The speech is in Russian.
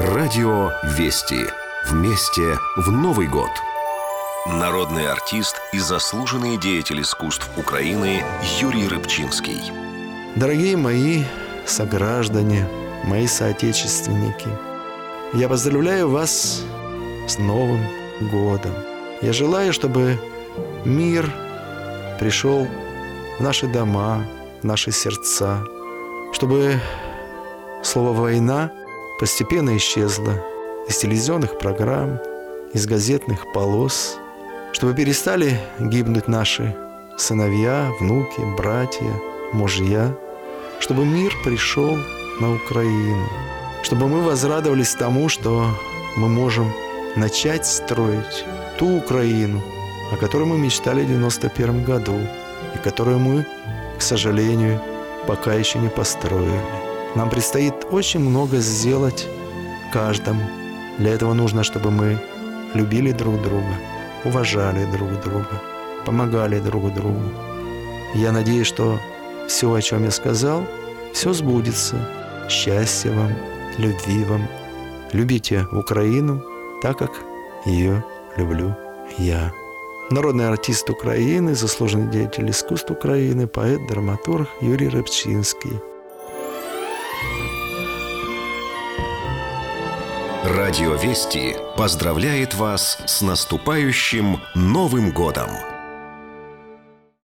Радио «Вести». Вместе в Новый год. Народный артист и заслуженный деятель искусств Украины Юрий Рыбчинский. Дорогие мои сограждане, мои соотечественники, я поздравляю вас с Новым годом. Я желаю, чтобы мир пришел в наши дома, в наши сердца, чтобы слово «война» постепенно исчезло из телевизионных программ, из газетных полос, чтобы перестали гибнуть наши сыновья, внуки, братья, мужья, чтобы мир пришел на Украину, чтобы мы возрадовались тому, что мы можем начать строить ту Украину, о которой мы мечтали в 91 году и которую мы, к сожалению, пока еще не построили. Нам предстоит очень много сделать каждому. Для этого нужно, чтобы мы любили друг друга, уважали друг друга, помогали друг другу. Я надеюсь, что все, о чем я сказал, все сбудется. Счастья вам, любви вам. Любите Украину так, как ее люблю я. Народный артист Украины, заслуженный деятель искусств Украины, поэт, драматург Юрий Рыбчинский. Радио «Вести» поздравляет вас с наступающим Новым годом!